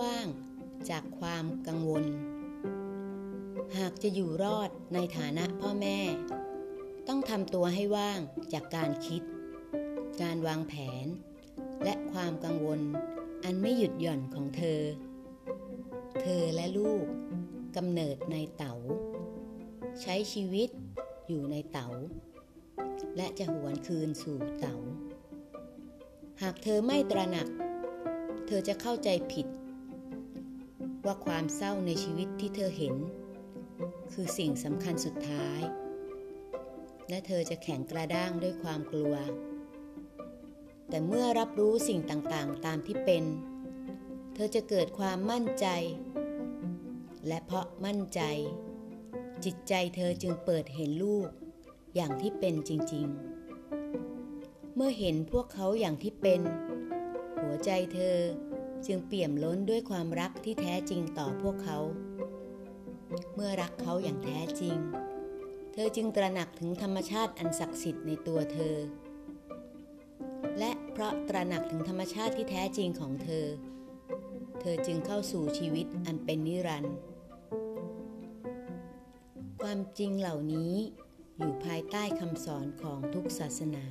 ว่างจากความกังวล หากจะอยู่รอดในฐานะพ่อแม่ ต้องทำตัวให้ว่างจากการคิด การวางแผน และความกังวลอันไม่หยุดหย่อนของเธอ เธอและลูกกำเนิดในเตา๋า ใช้ชีวิตอยู่ในเตา๋า และจะหวนคืนสู่เตา๋า หากเธอไม่ตระหนัก เธอจะเข้าใจผิด ว่าความเศร้าในชีวิตที่เธอเห็น คือสิ่งสำคัญสุดท้าย และเธอจะแข็งกระด้างด้วยความกลัว แต่เมื่อรับรู้สิ่งต่างๆตามที่เป็น เธอจะเกิดความมั่นใจ และเพราะมั่นใจ จิตใจเธอจึงเปิดเห็นลูกอย่างที่เป็นจริง ๆ เมื่อเห็นพวกเขาอย่างที่เป็น หัวใจเธอ จึงเปี่ยมล้นด้วยความรักที่แท้จริงต่อพวกเขา เมื่อรักเขาอย่างแท้จริง เธอจึงตระหนักถึงธรรมชาติอันศักดิ์สิทธิ์ในตัวเธอ และเพราะตระหนักถึงธรรมชาติที่แท้จริงของเธอ เธอจึงเข้าสู่ชีวิตอันเป็นนิรันดร์ความจริงเหล่านี้อยู่ภายใต้คำสอนของทุกศาสนา